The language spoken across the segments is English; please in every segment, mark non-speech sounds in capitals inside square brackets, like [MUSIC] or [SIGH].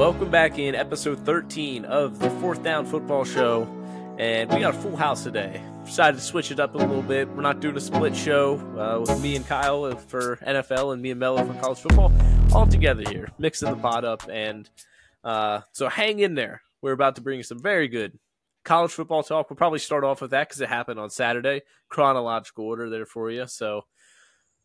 Welcome back in episode 13 of the Fourth Down Football Show. And we got a full house today. Decided to switch it up a little bit. We're not doing a split show uh, with me and Kyle for NFL and me and Mello for college football. All together here, mixing the pot up. And uh, so hang in there. We're about to bring some very good college football talk. We'll probably start off with that because it happened on Saturday. Chronological order there for you. So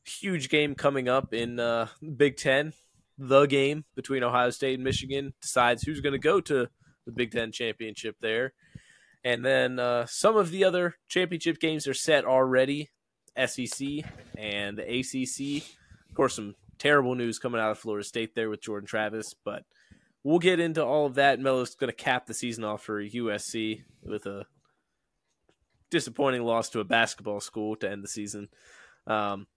huge game coming up in uh, Big Ten. The game between Ohio State and Michigan decides who's going to go to the Big Ten championship there. And then uh, some of the other championship games are set already SEC and the ACC. Of course, some terrible news coming out of Florida State there with Jordan Travis, but we'll get into all of that. Melo's going to cap the season off for USC with a disappointing loss to a basketball school to end the season. Um,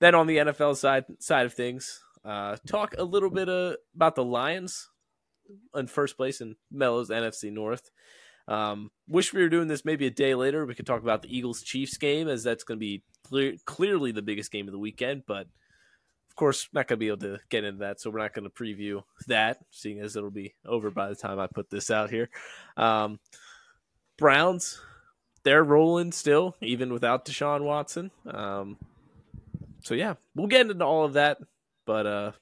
then on the NFL side side of things, uh, talk a little bit uh, about the Lions in first place in Melo's NFC North. Um, wish we were doing this maybe a day later. We could talk about the Eagles Chiefs game, as that's going to be clear, clearly the biggest game of the weekend. But of course, not going to be able to get into that, so we're not going to preview that, seeing as it'll be over by the time I put this out here. Um, Browns, they're rolling still, even without Deshaun Watson. Um, so yeah, we'll get into all of that. But uh,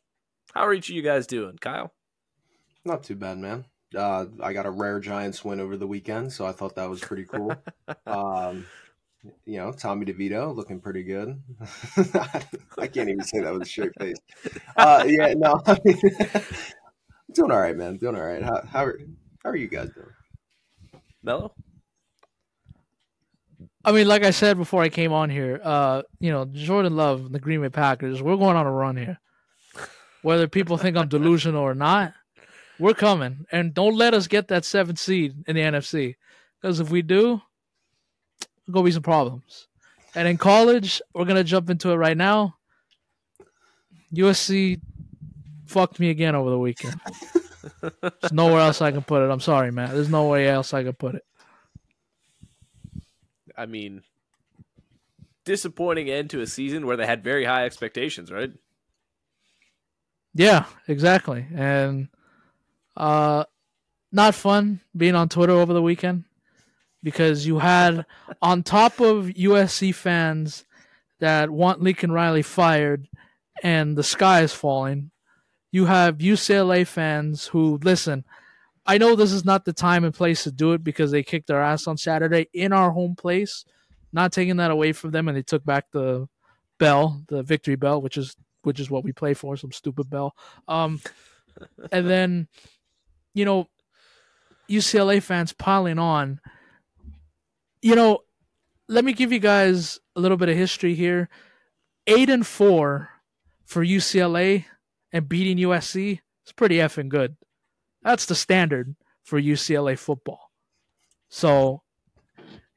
how are each of you guys doing, Kyle? Not too bad, man. Uh, I got a rare Giants win over the weekend, so I thought that was pretty cool. [LAUGHS] um, you know, Tommy DeVito looking pretty good. [LAUGHS] I can't even say that with a straight face. Uh, yeah, no, I mean, [LAUGHS] doing all right, man. Doing all right. How how are, how are you guys doing? Mello? I mean, like I said before I came on here, uh, you know, Jordan Love, the Green Bay Packers, we're going on a run here. Whether people think I'm delusional or not, we're coming, and don't let us get that seventh seed in the NFC, because if we do, there's gonna be some problems. And in college, we're gonna jump into it right now. USC fucked me again over the weekend. There's nowhere else I can put it. I'm sorry, man. There's no way else I can put it. I mean, disappointing end to a season where they had very high expectations, right? Yeah, exactly. And uh, not fun being on Twitter over the weekend because you had [LAUGHS] on top of USC fans that want Lincoln Riley fired and the sky is falling. You have UCLA fans who listen. I know this is not the time and place to do it because they kicked our ass on Saturday in our home place. Not taking that away from them, and they took back the bell, the victory bell, which is which is what we play for, some stupid bell. Um, [LAUGHS] and then you know, UCLA fans piling on. You know, let me give you guys a little bit of history here. Eight and four for UCLA and beating USC is pretty effing good. That's the standard for UCLA football. So,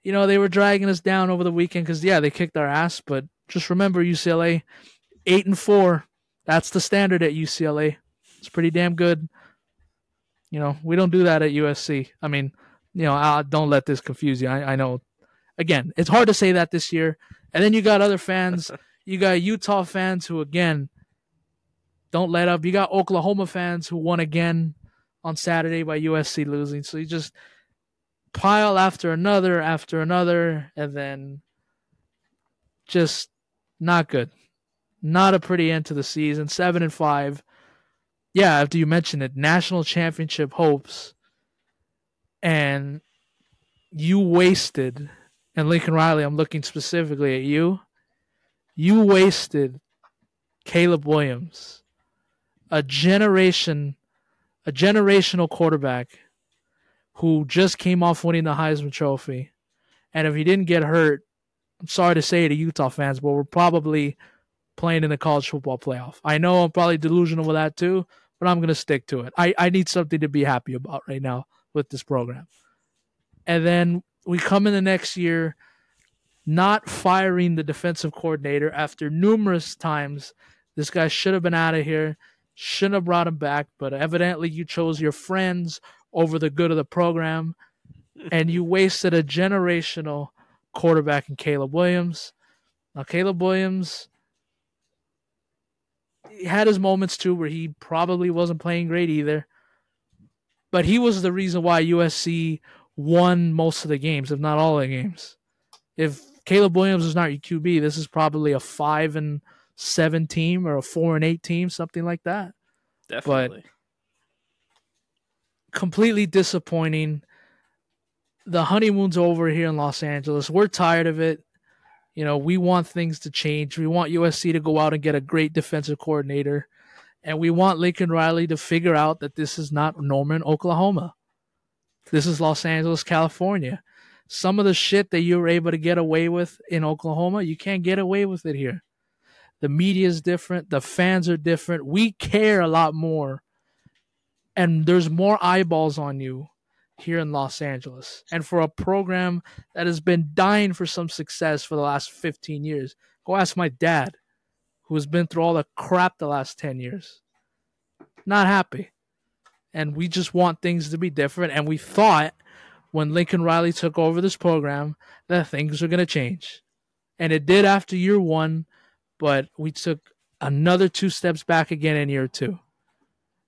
you know, they were dragging us down over the weekend because yeah, they kicked our ass. But just remember, UCLA eight and four. That's the standard at UCLA. It's pretty damn good. You know, we don't do that at USC. I mean, you know, uh, don't let this confuse you. I, I know. Again, it's hard to say that this year. And then you got other fans. [LAUGHS] you got Utah fans who, again, don't let up. You got Oklahoma fans who won again on Saturday by USC losing. So you just pile after another after another, and then just not good. Not a pretty end to the season. Seven and five yeah, after you mentioned it, national championship hopes, and you wasted, and Lincoln Riley, I'm looking specifically at you. You wasted Caleb Williams, a generation, a generational quarterback who just came off winning the Heisman Trophy. And if he didn't get hurt, I'm sorry to say to Utah fans, but we're probably playing in the college football playoff. I know I'm probably delusional with that too, but I'm going to stick to it. I, I need something to be happy about right now with this program. And then we come in the next year not firing the defensive coordinator after numerous times. This guy should have been out of here, shouldn't have brought him back, but evidently you chose your friends over the good of the program and you wasted a generational quarterback in Caleb Williams. Now, Caleb Williams had his moments too where he probably wasn't playing great either. but he was the reason why USC won most of the games, if not all the games. If Caleb Williams is not your QB, this is probably a five and seven team or a four and eight team, something like that. Definitely. But completely disappointing. The honeymoon's over here in Los Angeles. We're tired of it. You know, we want things to change. We want USC to go out and get a great defensive coordinator. And we want Lincoln Riley to figure out that this is not Norman, Oklahoma. This is Los Angeles, California. Some of the shit that you were able to get away with in Oklahoma, you can't get away with it here. The media is different. The fans are different. We care a lot more. And there's more eyeballs on you here in Los Angeles. And for a program that has been dying for some success for the last 15 years, go ask my dad, who has been through all the crap the last 10 years. Not happy. And we just want things to be different. And we thought when Lincoln Riley took over this program that things were going to change. And it did after year one but we took another two steps back again in year two.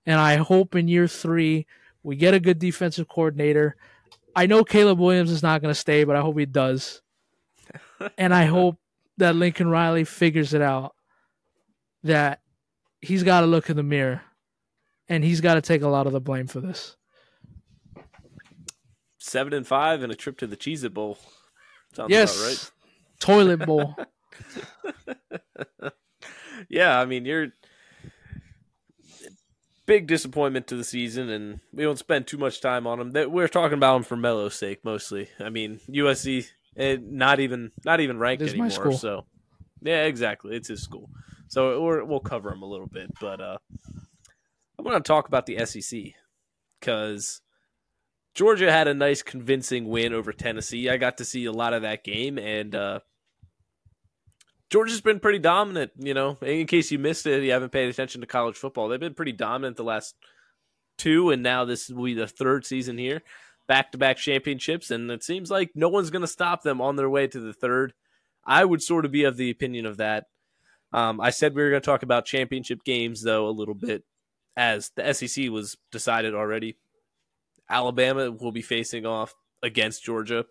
And I hope in year three we get a good defensive coordinator. I know Caleb Williams is not going to stay, but I hope he does. [LAUGHS] and I hope that Lincoln Riley figures it out that he's got to look in the mirror and he's got to take a lot of the blame for this. Seven and five and a trip to the Cheez It Bowl. Sounds yes. right. Toilet bowl. [LAUGHS] yeah, I mean, you're big disappointment to the season, and we don't spend too much time on them. We're talking about them for Melo's sake mostly. I mean, USC eh, not even not even ranked anymore. So yeah, exactly, it's his school. So we will cover him a little bit, but uh, I'm going to talk about the SEC because Georgia had a nice convincing win over Tennessee. I got to see a lot of that game, and uh, Georgia's been pretty dominant, you know. In case you missed it, you haven't paid attention to college football. They've been pretty dominant the last two, and now this will be the third season here, back to back championships, and it seems like no one's going to stop them on their way to the third. I would sort of be of the opinion of that. Um, I said we were going to talk about championship games, though, a little bit, as the SEC was decided already. Alabama will be facing off against Georgia.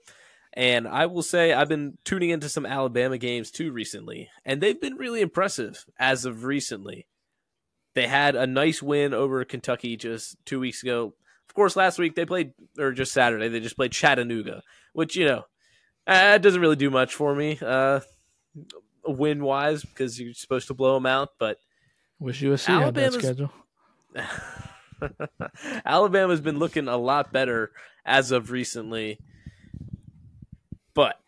And I will say I've been tuning into some Alabama games too recently, and they've been really impressive as of recently. They had a nice win over Kentucky just two weeks ago. Of course, last week they played, or just Saturday, they just played Chattanooga, which, you know, uh, doesn't really do much for me uh, win wise because you're supposed to blow them out. But wish USC Alabama's, had that schedule. [LAUGHS] Alabama's been looking a lot better as of recently. But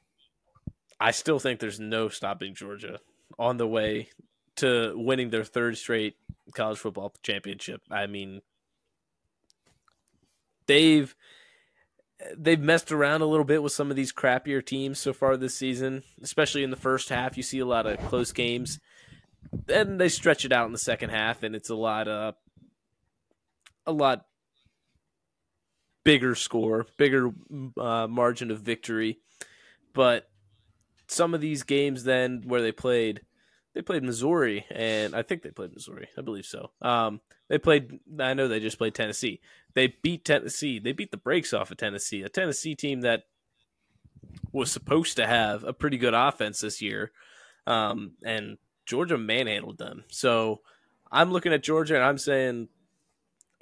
I still think there's no stopping Georgia on the way to winning their third straight college football championship. I mean, they've they've messed around a little bit with some of these crappier teams so far this season, especially in the first half. You see a lot of close games. Then they stretch it out in the second half, and it's a lot uh, a lot bigger score, bigger uh, margin of victory. But some of these games then where they played, they played Missouri, and I think they played Missouri. I believe so. Um, they played. I know they just played Tennessee. They beat Tennessee. They beat the brakes off of Tennessee, a Tennessee team that was supposed to have a pretty good offense this year, um, and Georgia manhandled them. So I'm looking at Georgia and I'm saying,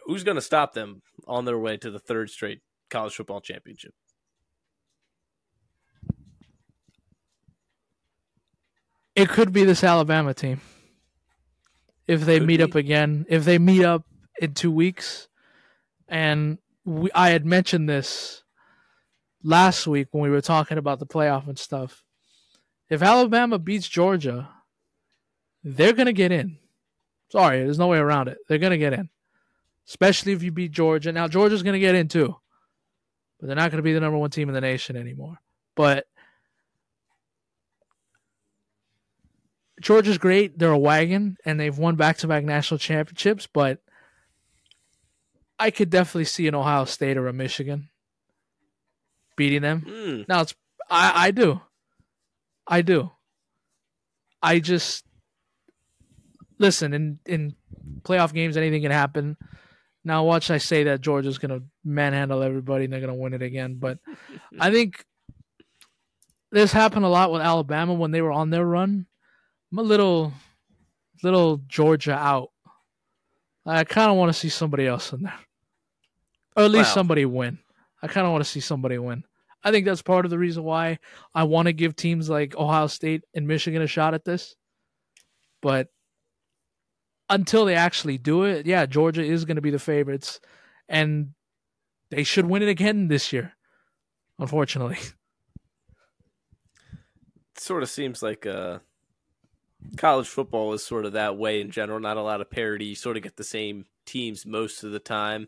who's going to stop them on their way to the third straight college football championship? It could be this Alabama team. If they could meet be. up again, if they meet up in two weeks, and we, I had mentioned this last week when we were talking about the playoff and stuff. If Alabama beats Georgia, they're gonna get in. Sorry, there's no way around it. They're gonna get in, especially if you beat Georgia. Now Georgia's gonna get in too, but they're not gonna be the number one team in the nation anymore. But Georgia's great. They're a wagon, and they've won back-to-back national championships. But I could definitely see an Ohio State or a Michigan beating them. Mm. Now it's I, I do, I do. I just listen in in playoff games. Anything can happen. Now watch I say that Georgia's gonna manhandle everybody and they're gonna win it again. But [LAUGHS] I think this happened a lot with Alabama when they were on their run. I'm a little little Georgia out. I kind of want to see somebody else in there, or at least Well- somebody win. I kind of want to see somebody win. I think that's part of the reason why I want to give teams like Ohio State and Michigan a shot at this. But until they actually do it, yeah, Georgia is going to be the favorites, and they should win it again this year. Unfortunately, It sort of seems like uh, college football is sort of that way in general. Not a lot of parity. You sort of get the same teams most of the time.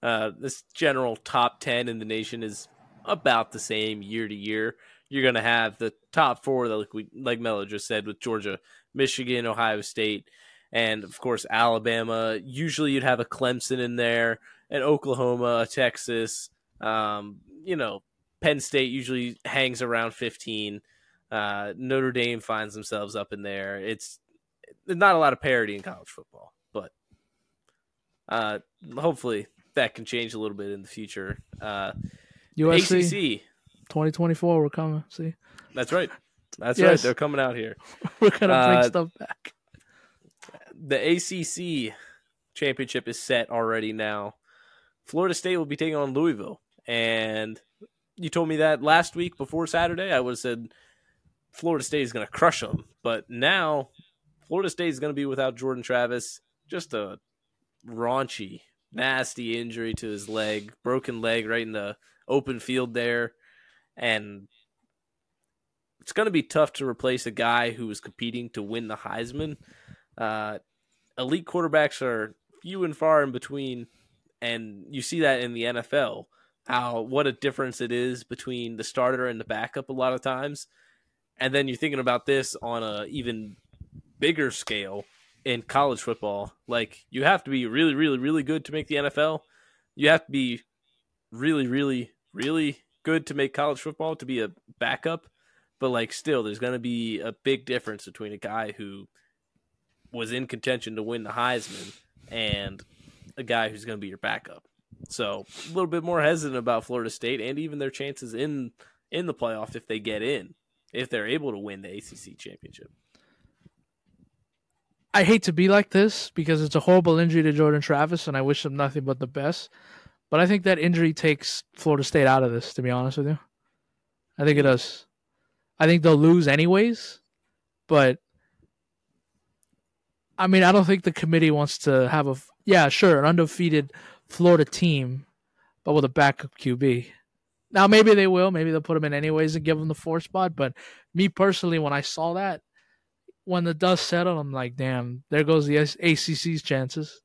Uh, this general top 10 in the nation is about the same year to year. You're going to have the top four, like we like Mello just said, with Georgia, Michigan, Ohio State, and of course Alabama. Usually, you'd have a Clemson in there, and Oklahoma, Texas. Um, you know, Penn State usually hangs around 15. Uh, Notre Dame finds themselves up in there. It's not a lot of parity in college football, but uh, hopefully that can change a little bit in the future. Uh, USC ACC, 2024, we're coming. See, that's right. That's right. They're coming out here. [LAUGHS] we're gonna bring Uh, stuff back. The ACC championship is set already now. Florida State will be taking on Louisville, and you told me that last week before Saturday. I would have said Florida State is going to crush them, but now Florida State is going to be without Jordan Travis. Just a raunchy, nasty injury to his leg, broken leg right in the open field there, and it's going to be tough to replace a guy who was competing to win the Heisman. Uh, elite quarterbacks are few and far in between, and you see that in the NFL. How what a difference it is between the starter and the backup a lot of times, and then you're thinking about this on a even bigger scale in college football. Like you have to be really, really, really good to make the NFL. You have to be really, really, really good to make college football to be a backup. But like still, there's going to be a big difference between a guy who was in contention to win the Heisman and a guy who's going to be your backup. So a little bit more hesitant about Florida State and even their chances in in the playoff if they get in, if they're able to win the ACC championship. I hate to be like this because it's a horrible injury to Jordan Travis, and I wish him nothing but the best. But I think that injury takes Florida State out of this. To be honest with you, I think it does. I think they'll lose anyways, but I mean, I don't think the committee wants to have a yeah, sure, an undefeated Florida team, but with a backup QB. Now maybe they will, maybe they'll put him in anyways and give him the four spot. But me personally, when I saw that, when the dust settled, I'm like, damn, there goes the ACC's chances.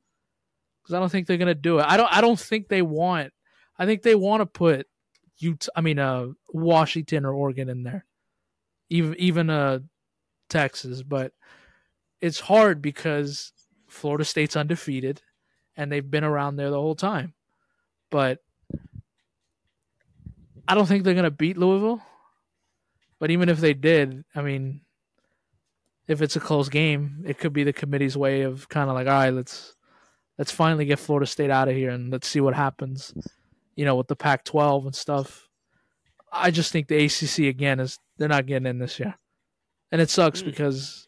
Because I don't think they're gonna do it. I don't. I don't think they want. I think they want to put Utah. I mean, uh, Washington or Oregon in there, even even uh, Texas. But it's hard because Florida State's undefeated, and they've been around there the whole time. But I don't think they're gonna beat Louisville. But even if they did, I mean, if it's a close game, it could be the committee's way of kind of like, all right, let's let's finally get Florida State out of here and let's see what happens. You know, with the Pac-12 and stuff. I just think the ACC again is they're not getting in this year, and it sucks Mm. because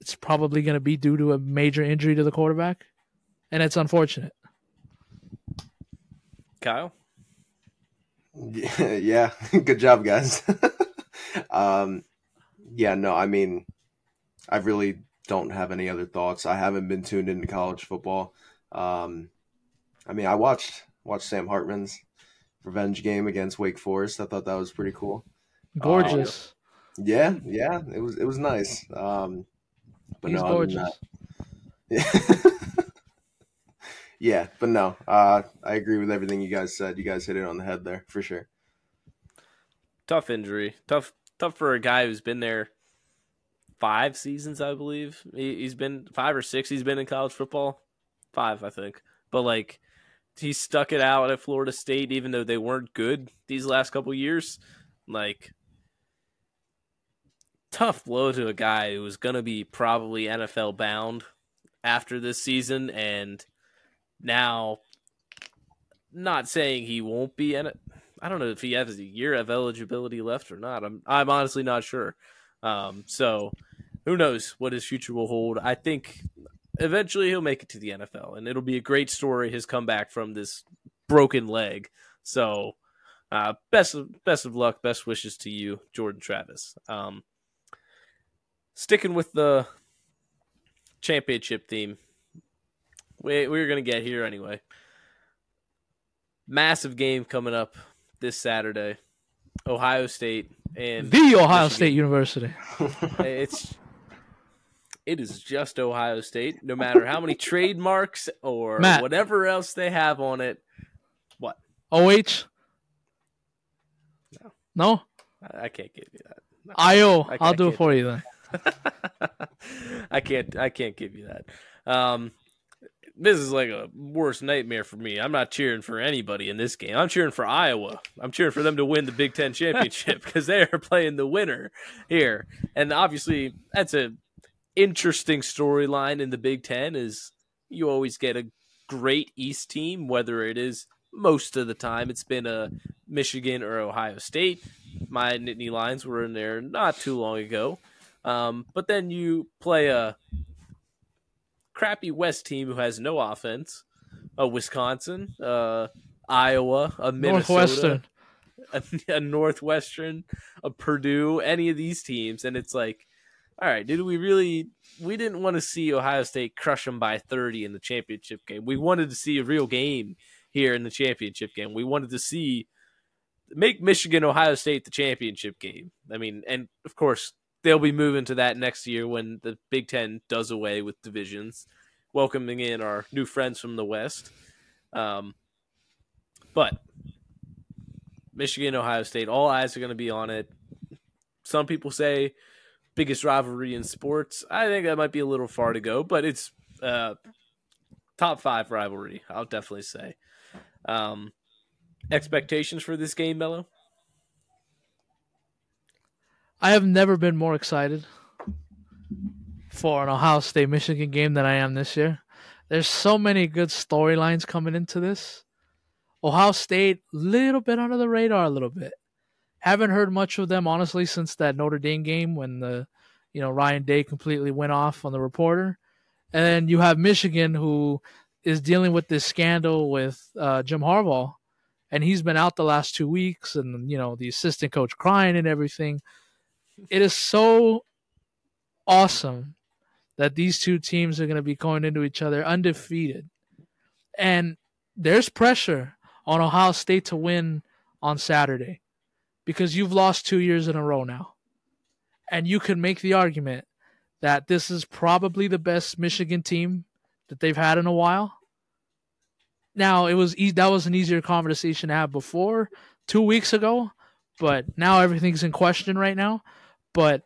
it's probably going to be due to a major injury to the quarterback, and it's unfortunate. Kyle, [LAUGHS] Yeah, yeah. [LAUGHS] good job, guys. [LAUGHS] um, yeah, no, I mean, I really don't have any other thoughts. I haven't been tuned into college football. Um, I mean, I watched watched Sam Hartman's revenge game against Wake Forest. I thought that was pretty cool. Gorgeous. Yeah, yeah, it was it was nice. Um, but He's no, gorgeous. yeah, but no, uh, I agree with everything you guys said. You guys hit it on the head there for sure. tough injury, tough, tough for a guy who's been there five seasons, I believe. He, he's been five or six. He's been in college football, five, I think. But like, he stuck it out at Florida State, even though they weren't good these last couple years. Like, tough blow to a guy who was gonna be probably NFL bound after this season, and Now, not saying he won't be in it. I don't know if he has a year of eligibility left or not. I'm I'm honestly not sure. Um, so who knows what his future will hold? I think eventually he'll make it to the NFL, and it'll be a great story. His comeback from this broken leg. So, uh, best of best of luck, best wishes to you, Jordan Travis. Um, sticking with the championship theme, we we're gonna get here anyway. Massive game coming up this Saturday. Ohio State and the Ohio Michigan. State University. [LAUGHS] It's it is just Ohio State. No matter how many trademarks or Matt. whatever else they have on it. What? OH? No. No? I, I can't give you that. IO. I- I I'll do it for you then. [LAUGHS] I can't. I can't give you that. Um, this is like a worst nightmare for me. I'm not cheering for anybody in this game. I'm cheering for Iowa. I'm cheering for them to win the Big Ten championship [LAUGHS] because they are playing the winner here. And obviously, that's a interesting storyline in the Big Ten. Is you always get a great East team, whether it is most of the time it's been a Michigan or Ohio State. My Nittany Lions were in there not too long ago. Um, but then you play a crappy West team who has no offense, a Wisconsin, uh, Iowa, a Minnesota, Northwestern. a, [LAUGHS] a Northwestern, a Purdue, any of these teams, and it's like, all right, did we really? We didn't want to see Ohio State crush them by thirty in the championship game. We wanted to see a real game here in the championship game. We wanted to see make Michigan Ohio State the championship game. I mean, and of course they'll be moving to that next year when the Big Ten does away with divisions, welcoming in our new friends from the West. Um, but Michigan, Ohio State, all eyes are going to be on it. Some people say biggest rivalry in sports. I think that might be a little far to go, but it's uh, top five rivalry. I'll definitely say. Um, expectations for this game, Mello? I have never been more excited for an Ohio State Michigan game than I am this year. There's so many good storylines coming into this. Ohio State, little bit under the radar, a little bit. Haven't heard much of them honestly since that Notre Dame game when the, you know, Ryan Day completely went off on the reporter, and then you have Michigan who is dealing with this scandal with uh, Jim Harbaugh, and he's been out the last two weeks, and you know the assistant coach crying and everything it is so awesome that these two teams are going to be going into each other undefeated. And there's pressure on Ohio State to win on Saturday because you've lost two years in a row now. And you can make the argument that this is probably the best Michigan team that they've had in a while. Now, it was e- that was an easier conversation to have before 2 weeks ago, but now everything's in question right now but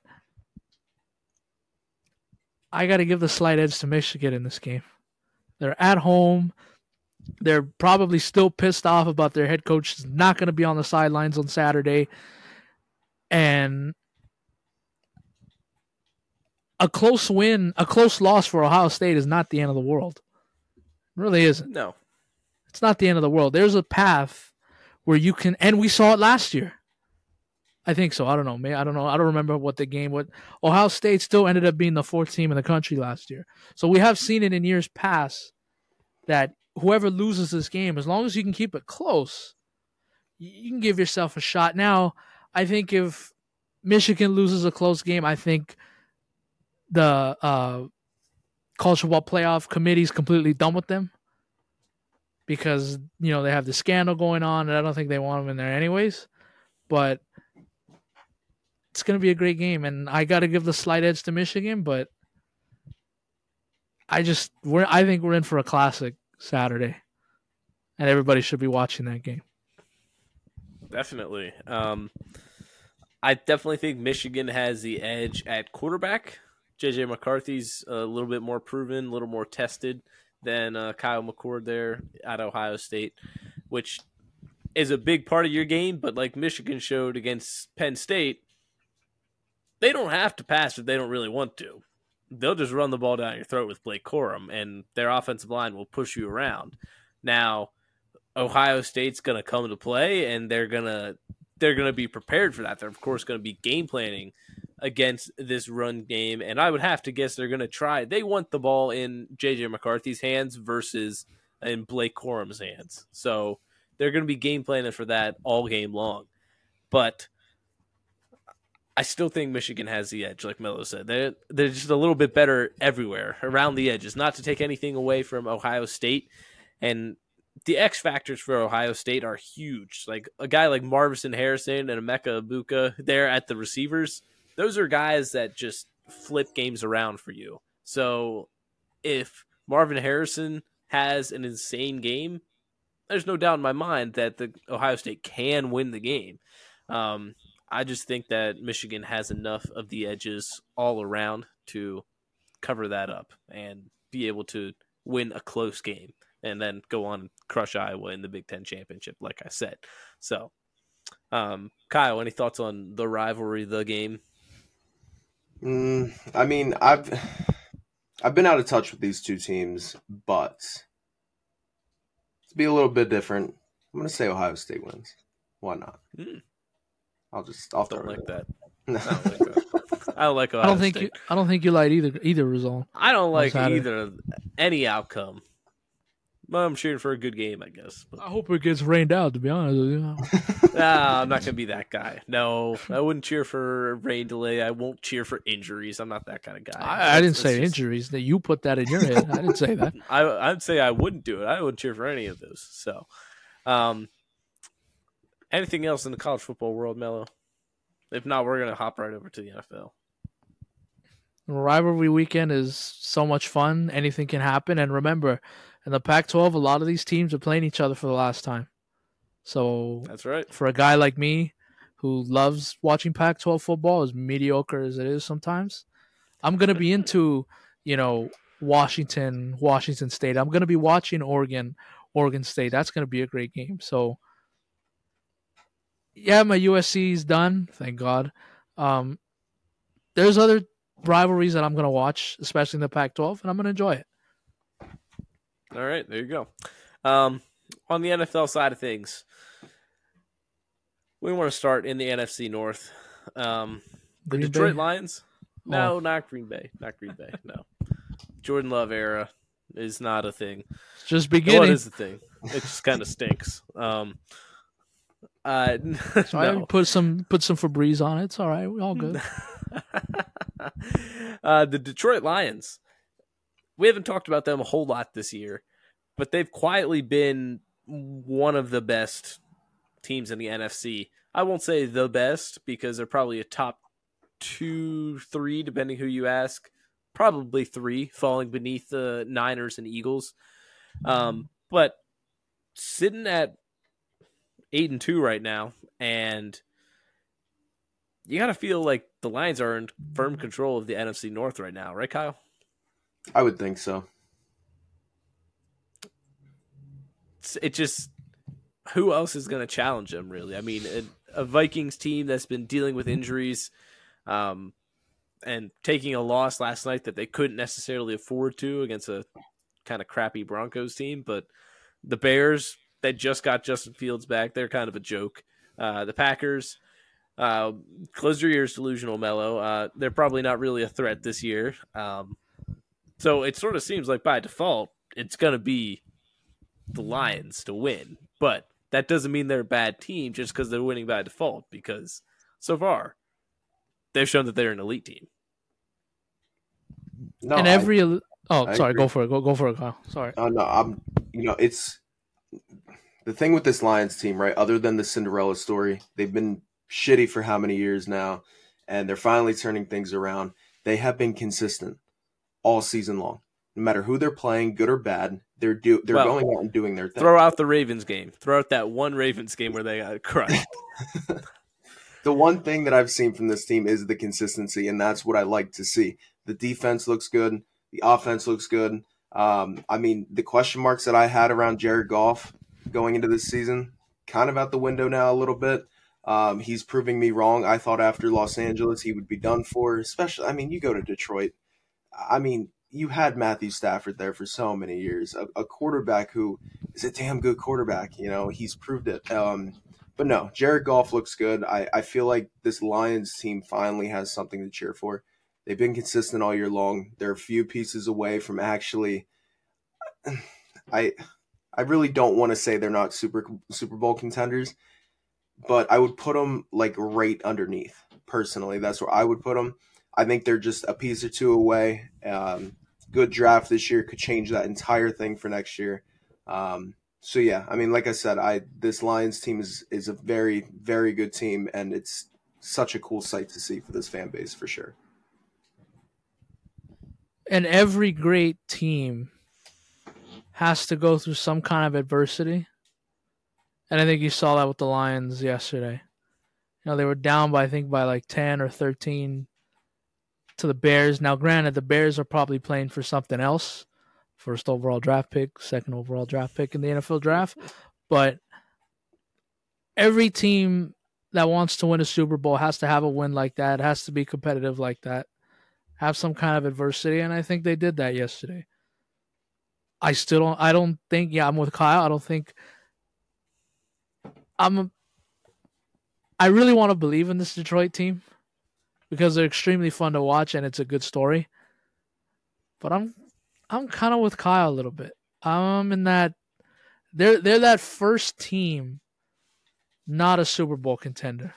I got to give the slight edge to Michigan in this game. They're at home. They're probably still pissed off about their head coach is not going to be on the sidelines on Saturday. And a close win, a close loss for Ohio State is not the end of the world. It really isn't. No. It's not the end of the world. There's a path where you can, and we saw it last year. I think so. I don't know. May I don't know. I don't remember what the game. What Ohio State still ended up being the fourth team in the country last year. So we have seen it in years past that whoever loses this game, as long as you can keep it close, you can give yourself a shot. Now, I think if Michigan loses a close game, I think the uh, college football playoff committee is completely done with them because you know they have the scandal going on, and I don't think they want them in there anyways. But it's going to be a great game, and I got to give the slight edge to Michigan, but I just we're I think we're in for a classic Saturday, and everybody should be watching that game. Definitely. Um, I definitely think Michigan has the edge at quarterback. JJ McCarthy's a little bit more proven, a little more tested than uh, Kyle McCord there at Ohio State, which is a big part of your game. But like Michigan showed against Penn State, they don't have to pass if they don't really want to. they'll just run the ball down your throat with Blake Corum, and their offensive line will push you around. Now, Ohio State's going to come to play, and they're gonna they're going to be prepared for that. They're of course going to be game planning against this run game, and I would have to guess they're going to try. They want the ball in JJ McCarthy's hands versus in Blake Corum's hands, so they're going to be game planning for that all game long. But I still think Michigan has the edge, like Melo said. They're they're just a little bit better everywhere around the edges. Not to take anything away from Ohio State, and the X factors for Ohio State are huge. Like a guy like Marvin Harrison and Emeka Egbuka there at the receivers. Those are guys that just flip games around for you. So if Marvin Harrison has an insane game, there's no doubt in my mind that the Ohio State can win the game. Um, I just think that Michigan has enough of the edges all around to cover that up and be able to win a close game and then go on and crush Iowa in the Big Ten championship, like I said. So, um, Kyle, any thoughts on the rivalry, the game? Mm, I mean, I've I've been out of touch with these two teams, but to be a little bit different, I'm going to say Ohio State wins. Why not? Mm. I'll just I'll don't throw like it. that. [LAUGHS] I don't like that. I don't like Ohio I don't think State. you. I don't think you like either either result. I don't like either any outcome. Well, I'm cheering for a good game, I guess. But I hope it gets rained out. To be honest with you, [LAUGHS] nah, I'm not gonna be that guy. No, I wouldn't cheer for rain delay. I won't cheer for injuries. I'm not that kind of guy. I, I didn't that's say just- injuries. That you put that in your head. I didn't say that. [LAUGHS] I I'd say I wouldn't do it. I wouldn't cheer for any of those. So, um, anything else in the college football world, Mello? If not, we're gonna hop right over to the NFL. Rivalry weekend is so much fun. Anything can happen. And remember, in the Pac-12, a lot of these teams are playing each other for the last time. So That's right. for a guy like me who loves watching Pac-12 football, as mediocre as it is sometimes, I'm gonna be into, you know, Washington, Washington State. I'm gonna be watching Oregon, Oregon State. That's gonna be a great game. So, yeah, my USC is done. Thank God. Um, there's other rivalries that I'm gonna watch, especially in the Pac-12, and I'm gonna enjoy it. All right, there you go. Um, on the NFL side of things, we want to start in the NFC North. Um, the Green Detroit Bay? Lions. No, Oh. not Green Bay. Not Green Bay. No. Jordan Love era is not a thing. It's just What beginning. is the thing? It just kind of stinks. Um, uh, [LAUGHS] So I put some put some Febreze on it. It's all right. We're all good. [LAUGHS] uh, the Detroit Lions. We haven't talked about them a whole lot this year, but they've quietly been one of the best teams in the NFC. I won't say the best because they're probably a top two, three, depending who you ask. Probably three, falling beneath the Niners and Eagles. Um, but sitting at eight and two right now, and you got to feel like the Lions are in firm control of the NFC North right now, right, Kyle? I would think so. It's, it just who else is going to challenge them? Really, I mean, a, a Vikings team that's been dealing with injuries, um, and taking a loss last night that they couldn't necessarily afford to against a kind of crappy Broncos team, but the Bears they just got Justin Fields back. They're kind of a joke. Uh, the Packers. Uh, close your ears, delusional mellow. Uh, they're probably not really a threat this year. Um, so it sort of seems like by default, it's going to be the Lions to win. But that doesn't mean they're a bad team just because they're winning by default, because so far, they've shown that they're an elite team. No, and I- oh, I sorry, agree. go for it. Go go for it, Kyle. Sorry. Oh no, I'm. You know, it's the thing with this Lions team, right? Other than the Cinderella story, they've been shitty for how many years now, and they're finally turning things around. They have been consistent all season long. No matter who they're playing, good or bad, they're do they're Well, going out and doing their thing. Throw out the Ravens game. Throw out that one Ravens game where they got crushed. [LAUGHS] [LAUGHS] the one thing that I've seen from this team is the consistency, and that's what I like to see. The defense looks good. The offense looks good. Um, I mean, the question marks that I had around Jared Goff going into this season, kind of out the window now a little bit. Um, he's proving me wrong. I thought after Los Angeles he would be done for. Especially, I mean, you go to Detroit. I mean, you had Matthew Stafford there for so many years, a, a quarterback who is a damn good quarterback. You know, he's proved it. Um, but no, Jared Goff looks good. I, I feel like this Lions team finally has something to cheer for. They've been consistent all year long. They're a few pieces away from actually. [SIGHS] I I really don't want to say they're not super Super Bowl contenders, but I would put them like right underneath. Personally, that's where I would put them. I think they're just a piece or two away. Um, good draft this year could change that entire thing for next year. Um, so yeah, I mean, like I said, I this Lions team is is a very very good team, and it's such a cool sight to see for this fan base for sure. And every great team has to go through some kind of adversity. And I think you saw that with the Lions yesterday. You know, they were down by I think by like 10 or 13 to the Bears. Now, granted, the Bears are probably playing for something else. First overall draft pick, second overall draft pick in the NFL draft. But every team that wants to win a Super Bowl has to have a win like that, it has to be competitive like that, have some kind of adversity. And I think they did that yesterday. I still don't. I don't think. Yeah, I'm with Kyle. I don't think. I'm. I really want to believe in this Detroit team because they're extremely fun to watch and it's a good story. But I'm, I'm kind of with Kyle a little bit. I'm in that. They're they're that first team, not a Super Bowl contender.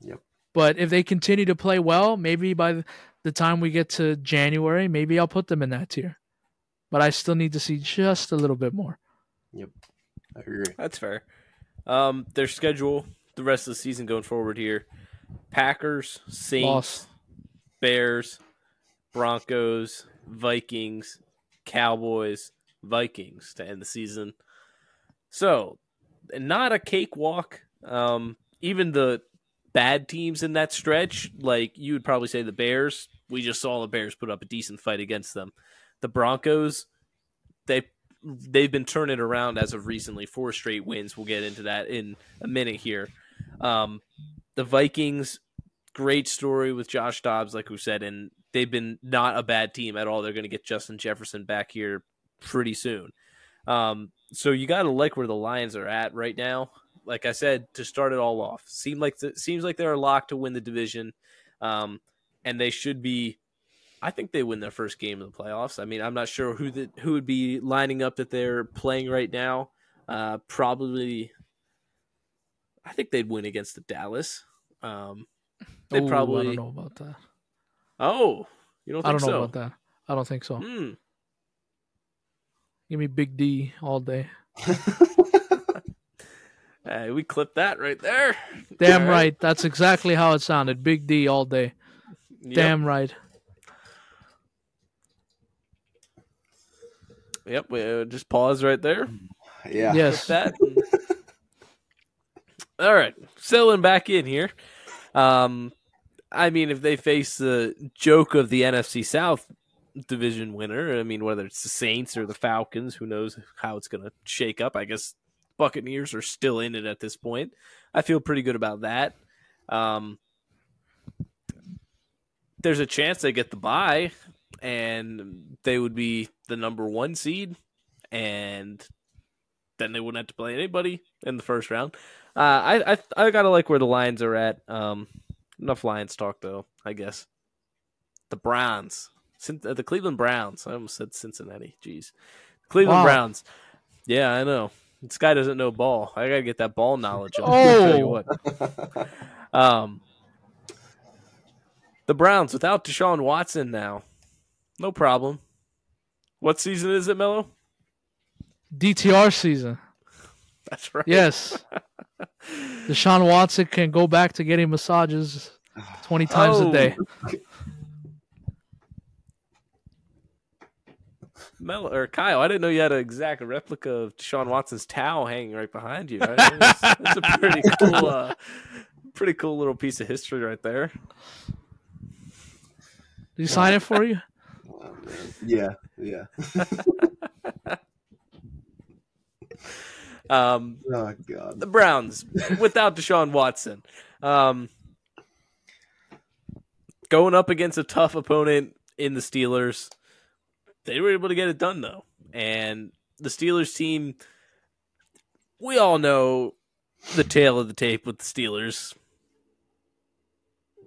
Yep. But if they continue to play well, maybe by the time we get to January, maybe I'll put them in that tier but I still need to see just a little bit more. Yep, I agree. That's fair. Um, their schedule, the rest of the season going forward here: Packers, Saints, Loss. Bears, Broncos, Vikings, Cowboys, Vikings to end the season. So, not a cakewalk. Um, even the bad teams in that stretch, like you would probably say the Bears, we just saw the Bears put up a decent fight against them. The Broncos, they they've been turning around as of recently, four straight wins. We'll get into that in a minute here. Um, the Vikings, great story with Josh Dobbs, like we said, and they've been not a bad team at all. They're going to get Justin Jefferson back here pretty soon. Um, so you got to like where the Lions are at right now. Like I said, to start it all off, seem like the, seems like they're locked to win the division, um, and they should be I think they win their first game of the playoffs. I mean, I'm not sure who the, who would be lining up that they're playing right now. Uh, probably, I think they'd win against the Dallas. Um, they probably. I don't know about that. Oh, you don't? I don't know so? about that. I don't think so. Hmm. Give me Big D all day. [LAUGHS] hey, we clipped that right there. Damn right. right. That's exactly how it sounded. Big D all day. Yep. Damn right. Yep, we uh, just pause right there. Yeah. Yes. That. All right, settling back in here. Um, I mean, if they face the joke of the NFC South division winner, I mean, whether it's the Saints or the Falcons, who knows how it's going to shake up. I guess Buccaneers are still in it at this point. I feel pretty good about that. Um, there's a chance they get the bye and they would be the number one seed, and then they wouldn't have to play anybody in the first round. Uh, I I I gotta like where the Lions are at. Um, enough Lions talk though, I guess. The Browns, uh, the Cleveland Browns. I almost said Cincinnati. Jeez, Cleveland wow. Browns. Yeah, I know. This guy doesn't know ball. I gotta get that ball knowledge. Oh, tell you what. um, the Browns without Deshaun Watson now. No problem. What season is it, Mello? DTR season. That's right. Yes. [LAUGHS] Deshaun Watson can go back to getting massages 20 times oh. a day. [LAUGHS] Mel or Kyle, I didn't know you had an exact replica of Deshaun Watson's towel hanging right behind you. Right? That's, that's a pretty [LAUGHS] cool, uh, pretty cool little piece of history right there. Did he sign it for you? [LAUGHS] Yeah, yeah. [LAUGHS] um, oh God. The Browns without Deshaun Watson, um, going up against a tough opponent in the Steelers. They were able to get it done though, and the Steelers team. We all know the tale of the tape with the Steelers.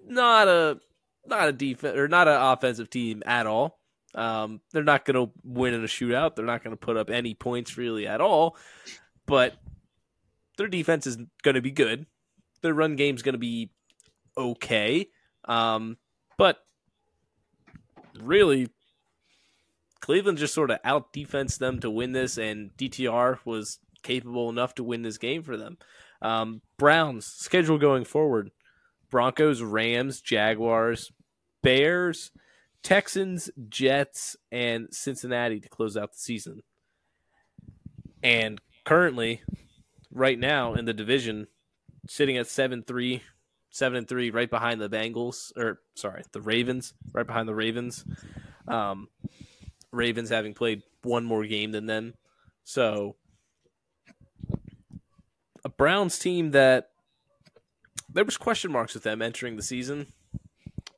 Not a not a defense or not an offensive team at all. Um, they're not going to win in a shootout. They're not going to put up any points really at all. But their defense is going to be good. Their run game's going to be okay. Um, but really, Cleveland just sort of out defense them to win this, and DTR was capable enough to win this game for them. Um, Browns schedule going forward: Broncos, Rams, Jaguars, Bears, Texans, Jets, and Cincinnati to close out the season. And currently, right now in the division, sitting at 7 3, 7 and 3, right behind the Bengals, or sorry, the Ravens, right behind the Ravens. Um, Ravens having played one more game than them. So, a Browns team that there was question marks with them entering the season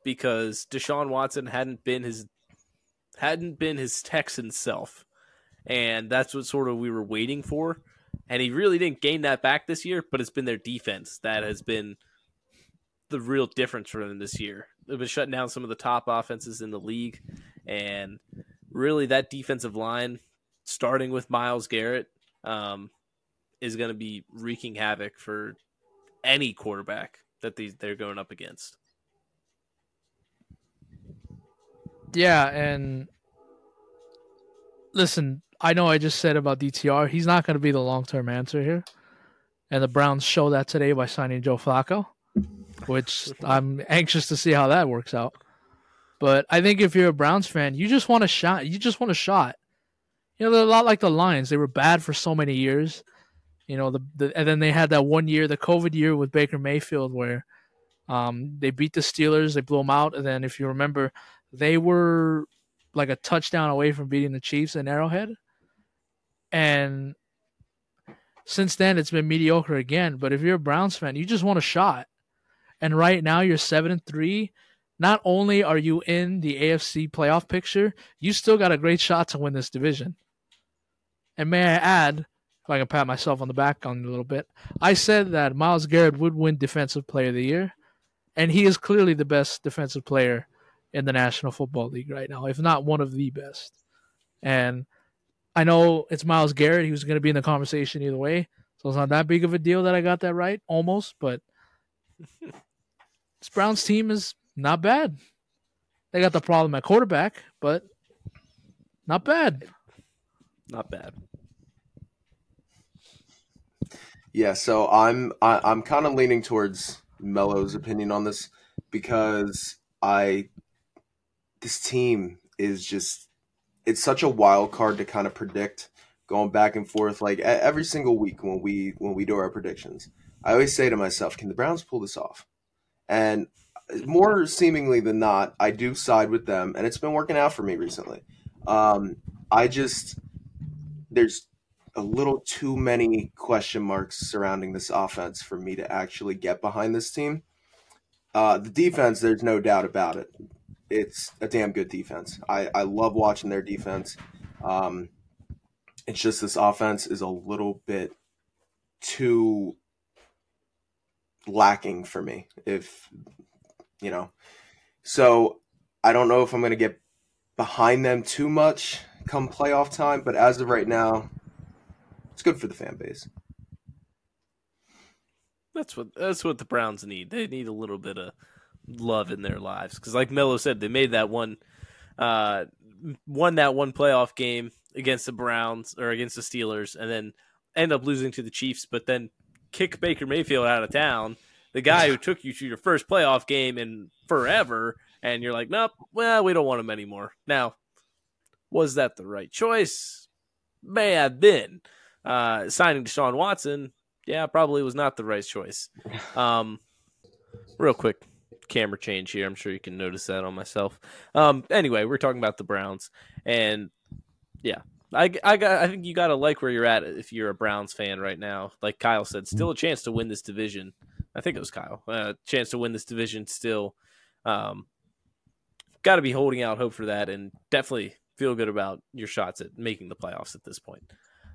because Deshaun Watson hadn't been his hadn't been his Texan self. And that's what sort of we were waiting for. And he really didn't gain that back this year, but it's been their defense that has been the real difference for them this year. They've been shutting down some of the top offenses in the league. And really, that defensive line, starting with Myles Garrett, um, is going to be wreaking havoc for any quarterback that these, they're going up against. Yeah, and listen, I know I just said about DTR, he's not going to be the long term answer here. And the Browns show that today by signing Joe Flacco, which I'm anxious to see how that works out. But I think if you're a Browns fan, you just want a shot. You just want a shot. You know, they're a lot like the Lions. They were bad for so many years. You know, the, the and then they had that one year, the COVID year with Baker Mayfield, where um, they beat the Steelers, they blew them out, and then if you remember, they were like a touchdown away from beating the Chiefs in Arrowhead. And since then, it's been mediocre again. But if you're a Browns fan, you just want a shot. And right now, you're seven and three. Not only are you in the AFC playoff picture, you still got a great shot to win this division. And may I add, if I can pat myself on the back on a little bit, I said that Myles Garrett would win Defensive Player of the Year, and he is clearly the best defensive player in the National Football League right now, if not one of the best. And I know it's Myles Garrett. He was going to be in the conversation either way. So it's not that big of a deal that I got that right, almost. But [LAUGHS] this Browns team is not bad. They got the problem at quarterback, but not bad. Not bad. Yeah, so I'm I, I'm kind of leaning towards Mello's opinion on this because I this team is just it's such a wild card to kind of predict going back and forth like every single week when we when we do our predictions i always say to myself can the browns pull this off and more seemingly than not i do side with them and it's been working out for me recently um, i just there's a little too many question marks surrounding this offense for me to actually get behind this team uh, the defense there's no doubt about it it's a damn good defense. I, I love watching their defense. Um, it's just this offense is a little bit too lacking for me. If you know, so I don't know if I'm going to get behind them too much come playoff time. But as of right now, it's good for the fan base. That's what that's what the Browns need. They need a little bit of love in their lives because, like Mello said, they made that one, uh, won that one playoff game against the Browns or against the Steelers, and then end up losing to the Chiefs, but then kick Baker Mayfield out of town. The guy who took you to your first playoff game in forever, and you're like, nope, well, we don't want him anymore. Now, was that the right choice? May have been. Uh, signing Deshaun Watson, yeah, probably was not the right choice. [LAUGHS] Um, real quick, camera change here. I'm sure you can notice that on myself. Um, anyway, we're talking about the Browns, and yeah, I, I got. I think you got to like where you're at if you're a Browns fan right now. Like Kyle said, still a chance to win this division. I think it was Kyle. Uh, chance to win this division still. Um, got to be holding out hope for that, and definitely feel good about your shots at making the playoffs at this point.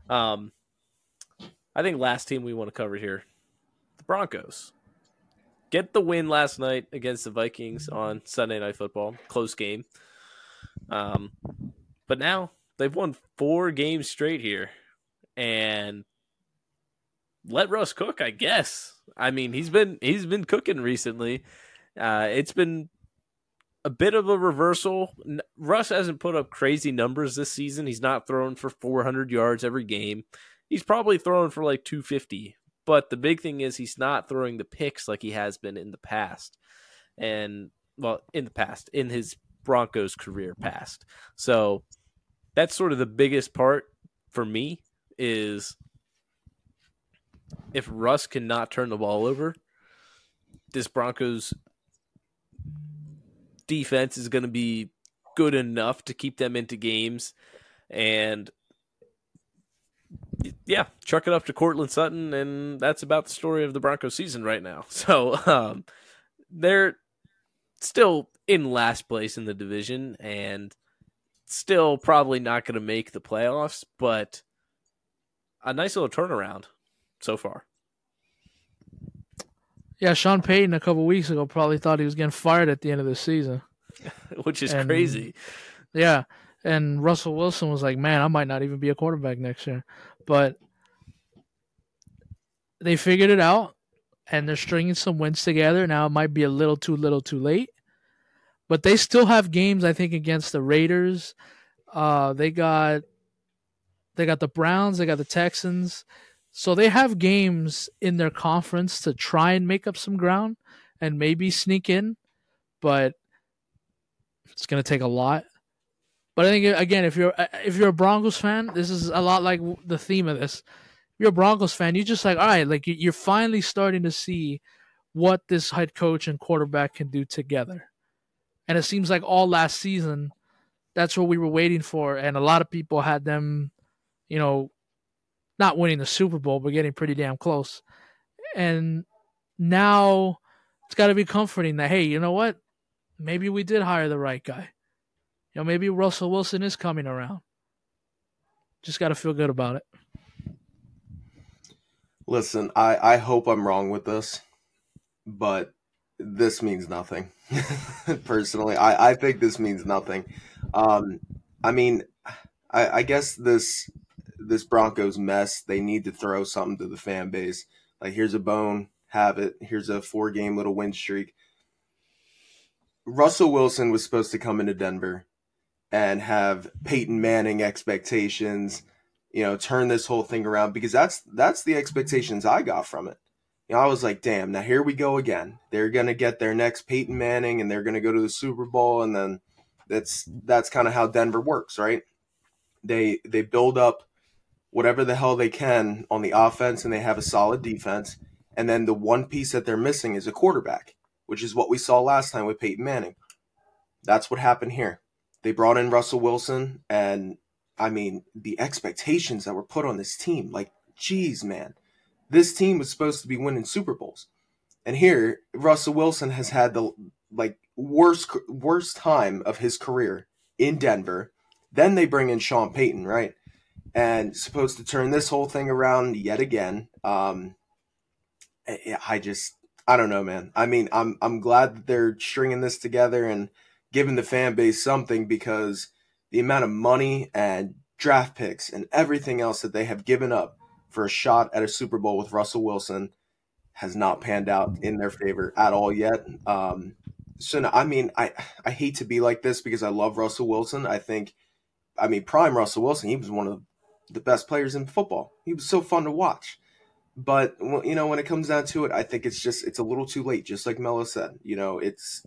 Um, I think last team we want to cover here, the Broncos. Get the win last night against the Vikings on Sunday Night Football, close game. Um, but now they've won four games straight here, and let Russ cook. I guess. I mean, he's been he's been cooking recently. Uh, it's been a bit of a reversal. Russ hasn't put up crazy numbers this season. He's not throwing for 400 yards every game. He's probably throwing for like 250. But the big thing is he's not throwing the picks like he has been in the past. And well, in the past, in his Broncos career past. So that's sort of the biggest part for me is if Russ cannot turn the ball over, this Broncos defense is going to be good enough to keep them into games. And yeah, chuck it up to Courtland Sutton, and that's about the story of the Broncos season right now. [LAUGHS] So um, they're still in last place in the division and still probably not going to make the playoffs, but a nice little turnaround so far. Yeah, Sean Payton a couple weeks ago probably thought he was getting fired at the end of the season, [LAUGHS] which is and, crazy. Yeah, and Russell Wilson was like, "Man, I might not even be a quarterback next year." But they figured it out, and they're stringing some wins together. Now it might be a little too little, too late, but they still have games. I think against the Raiders. Uh, they got they got the Browns. They got the Texans. So they have games in their conference to try and make up some ground and maybe sneak in, but it's going to take a lot. But I think again, if you're if you're a Broncos fan, this is a lot like the theme of this. If you're a Broncos fan, you just like all right, like you're finally starting to see what this head coach and quarterback can do together. And it seems like all last season, that's what we were waiting for, and a lot of people had them, you know, not winning the Super Bowl, but getting pretty damn close. And now it's got to be comforting that, hey, you know what? Maybe we did hire the right guy. You know, maybe Russell Wilson is coming around. Just got to feel good about it. Listen, I, I hope I'm wrong with this, but this means nothing. [LAUGHS] Personally, I, I think this means nothing. Um, I mean, I, I guess this this Broncos mess, they need to throw something to the fan base. Like here's a bone, have it. Here's a four game little win streak. Russell Wilson was supposed to come into Denver and have Peyton Manning expectations, you know, turn this whole thing around because that's that's the expectations I got from it. You know, I was like, damn, now here we go again. They're gonna get their next Peyton Manning and they're gonna go to the Super Bowl and then that's that's kind of how Denver works, right? They they build up whatever the hell they can on the offense and they have a solid defense. And then the one piece that they're missing is a quarterback, which is what we saw last time with Peyton Manning. That's what happened here. They brought in Russell Wilson, and I mean, the expectations that were put on this team like, geez, man, this team was supposed to be winning Super Bowls. And here, Russell Wilson has had the like worst worst time of his career in Denver. Then they bring in Sean Payton, right? And supposed to turn this whole thing around yet again. Um, I just, I don't know, man. I mean, I'm I'm glad that they're stringing this together and giving the fan base something because the amount of money and draft picks and everything else that they have given up for a shot at a Super Bowl with Russell Wilson has not panned out in their favor at all yet. Um, so I mean, I I hate to be like this because I love Russell Wilson. I think, I mean, prime Russell Wilson, he was one of the best players in football. He was so fun to watch. But you know, when it comes down to it, I think it's just it's a little too late. Just like Mello said, you know, it's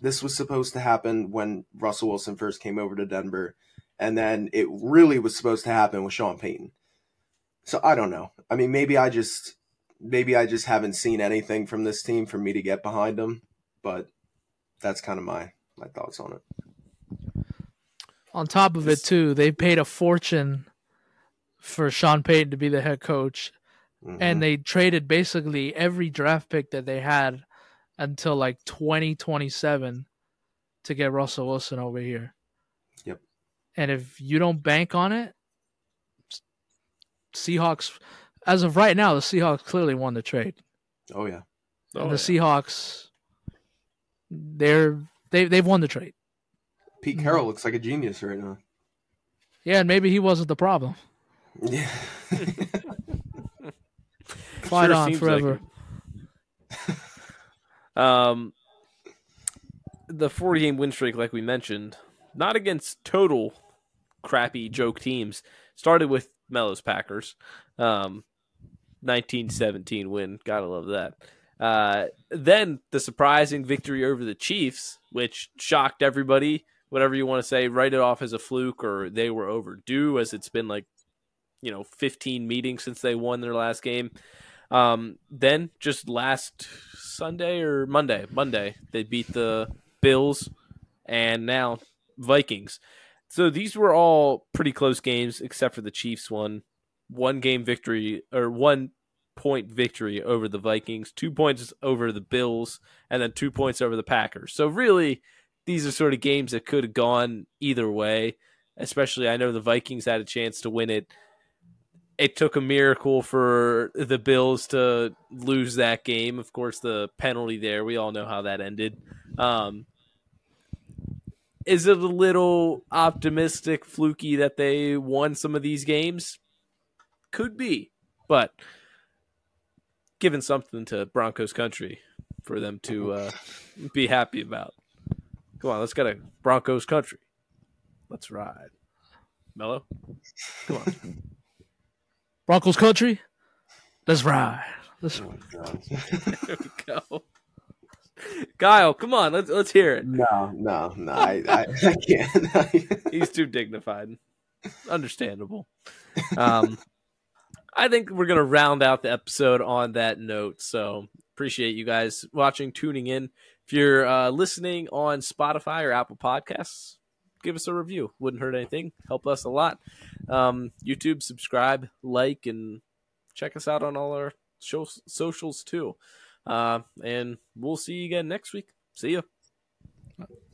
this was supposed to happen when Russell Wilson first came over to Denver, and then it really was supposed to happen with Sean Payton. So I don't know. I mean, maybe I just maybe I just haven't seen anything from this team for me to get behind them, but that's kind of my my thoughts on it. On top of it, too, they paid a fortune for Sean Payton to be the head coach. Mm-hmm. And they traded basically every draft pick that they had until like 2027 to get Russell Wilson over here. Yep. And if you don't bank on it, Seahawks, as of right now, the Seahawks clearly won the trade. Oh yeah. Oh, and yeah. the Seahawks, they're they they've won the trade. Pete Carroll looks like a genius right now. Yeah, and maybe he wasn't the problem. Yeah. [LAUGHS] Fight Sure on forever. like Um, the 40 game win streak, like we mentioned, not against total crappy joke teams, started with Mello's Packers. Um, 1917 win. Gotta love that. Uh, then the surprising victory over the Chiefs, which shocked everybody. Whatever you want to say, write it off as a fluke or they were overdue, as it's been like, you know, 15 meetings since they won their last game. Um, then just last Sunday or Monday, Monday, they beat the Bills and now Vikings. So these were all pretty close games, except for the Chiefs one. One game victory or one point victory over the Vikings, two points over the Bills, and then two points over the Packers. So really, these are sort of games that could have gone either way. Especially, I know the Vikings had a chance to win it. It took a miracle for the Bills to lose that game. Of course, the penalty there, we all know how that ended. Um, is it a little optimistic, fluky that they won some of these games? Could be, but given something to Broncos country for them to uh, be happy about. Come on, let's get a Broncos country. Let's ride. Mello? Come on. [LAUGHS] Broncos country, let's ride. Let's Oh, [LAUGHS] there we go. Kyle, come on, let's let's hear it. no, no, no. I, I, I can't. [LAUGHS] He's too dignified. Understandable. Um, I think we're gonna round out the episode on that note. So appreciate you guys watching, tuning in. If you're uh, listening on Spotify or Apple Podcasts, give us a review. Wouldn't hurt anything. Help us a lot. Um, YouTube, subscribe, like, and check us out on all our show- socials too. Uh, and we'll see you again next week. See ya.